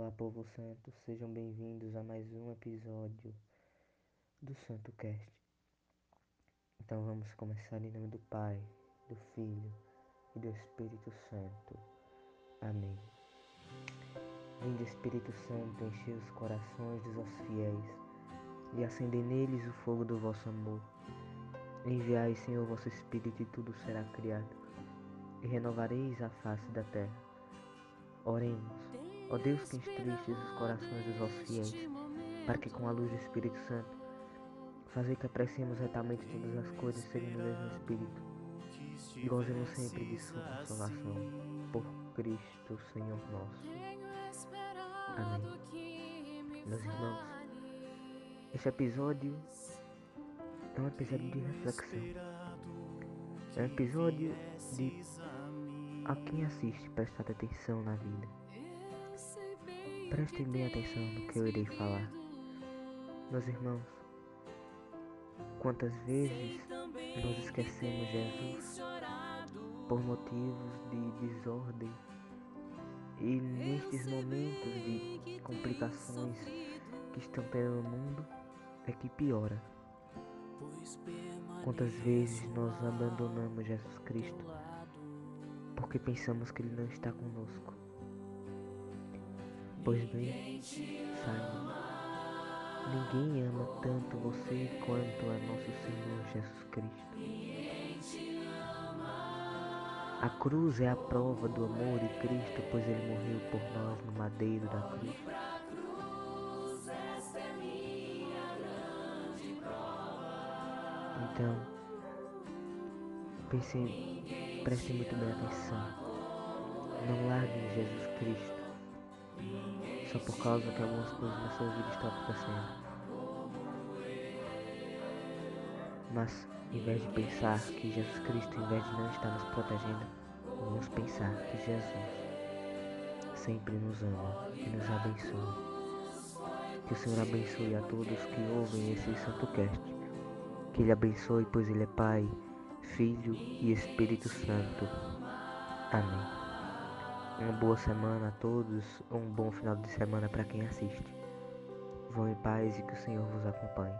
Olá, povo santo, sejam bem-vindos a mais um episódio do Santo Cast. Então vamos começar em nome do Pai, do Filho e do Espírito Santo. Amém. Vinde, Espírito Santo, encher os corações dos vossos fiéis e acender neles o fogo do vosso amor. Enviai, Senhor, vosso Espírito e tudo será criado, e renovareis a face da terra. Oremos. Ó Deus que instruíste os corações dos vossos fiéis, para que com a luz do Espírito Santo fazer que apreciemos retamente todas as coisas segundo o mesmo Espírito e gozemos sempre de sua consolação. Por Cristo, Senhor nosso. Amém. Meus irmãos, este episódio é um episódio de reflexão. É um episódio de a quem assiste prestar atenção na vida. Prestem bem atenção no que eu irei falar. Meus irmãos, quantas vezes nós esquecemos Jesus por motivos de desordem e nestes momentos de complicações que estão no mundo é que piora. Quantas vezes nós abandonamos Jesus Cristo porque pensamos que Ele não está conosco. Pois bem, saiba, ninguém ama tanto você quanto a nosso Senhor Jesus Cristo. A cruz é a prova do amor de Cristo, pois Ele morreu por nós no madeiro da cruz. Então, pense, preste muito bem atenção. Não larguem Jesus Cristo só por causa que algumas coisas na sua vida estão acontecendo. Mas, em vez de pensar que Jesus Cristo, em vez de não estar nos protegendo, vamos pensar que Jesus sempre nos ama e nos abençoa. Que o Senhor abençoe a todos que ouvem esse Santo Cast. Que Ele abençoe, pois Ele é Pai, Filho e Espírito Santo. Amém. Uma boa semana a todos, um bom final de semana para quem assiste. Vão em paz e que o Senhor vos acompanhe.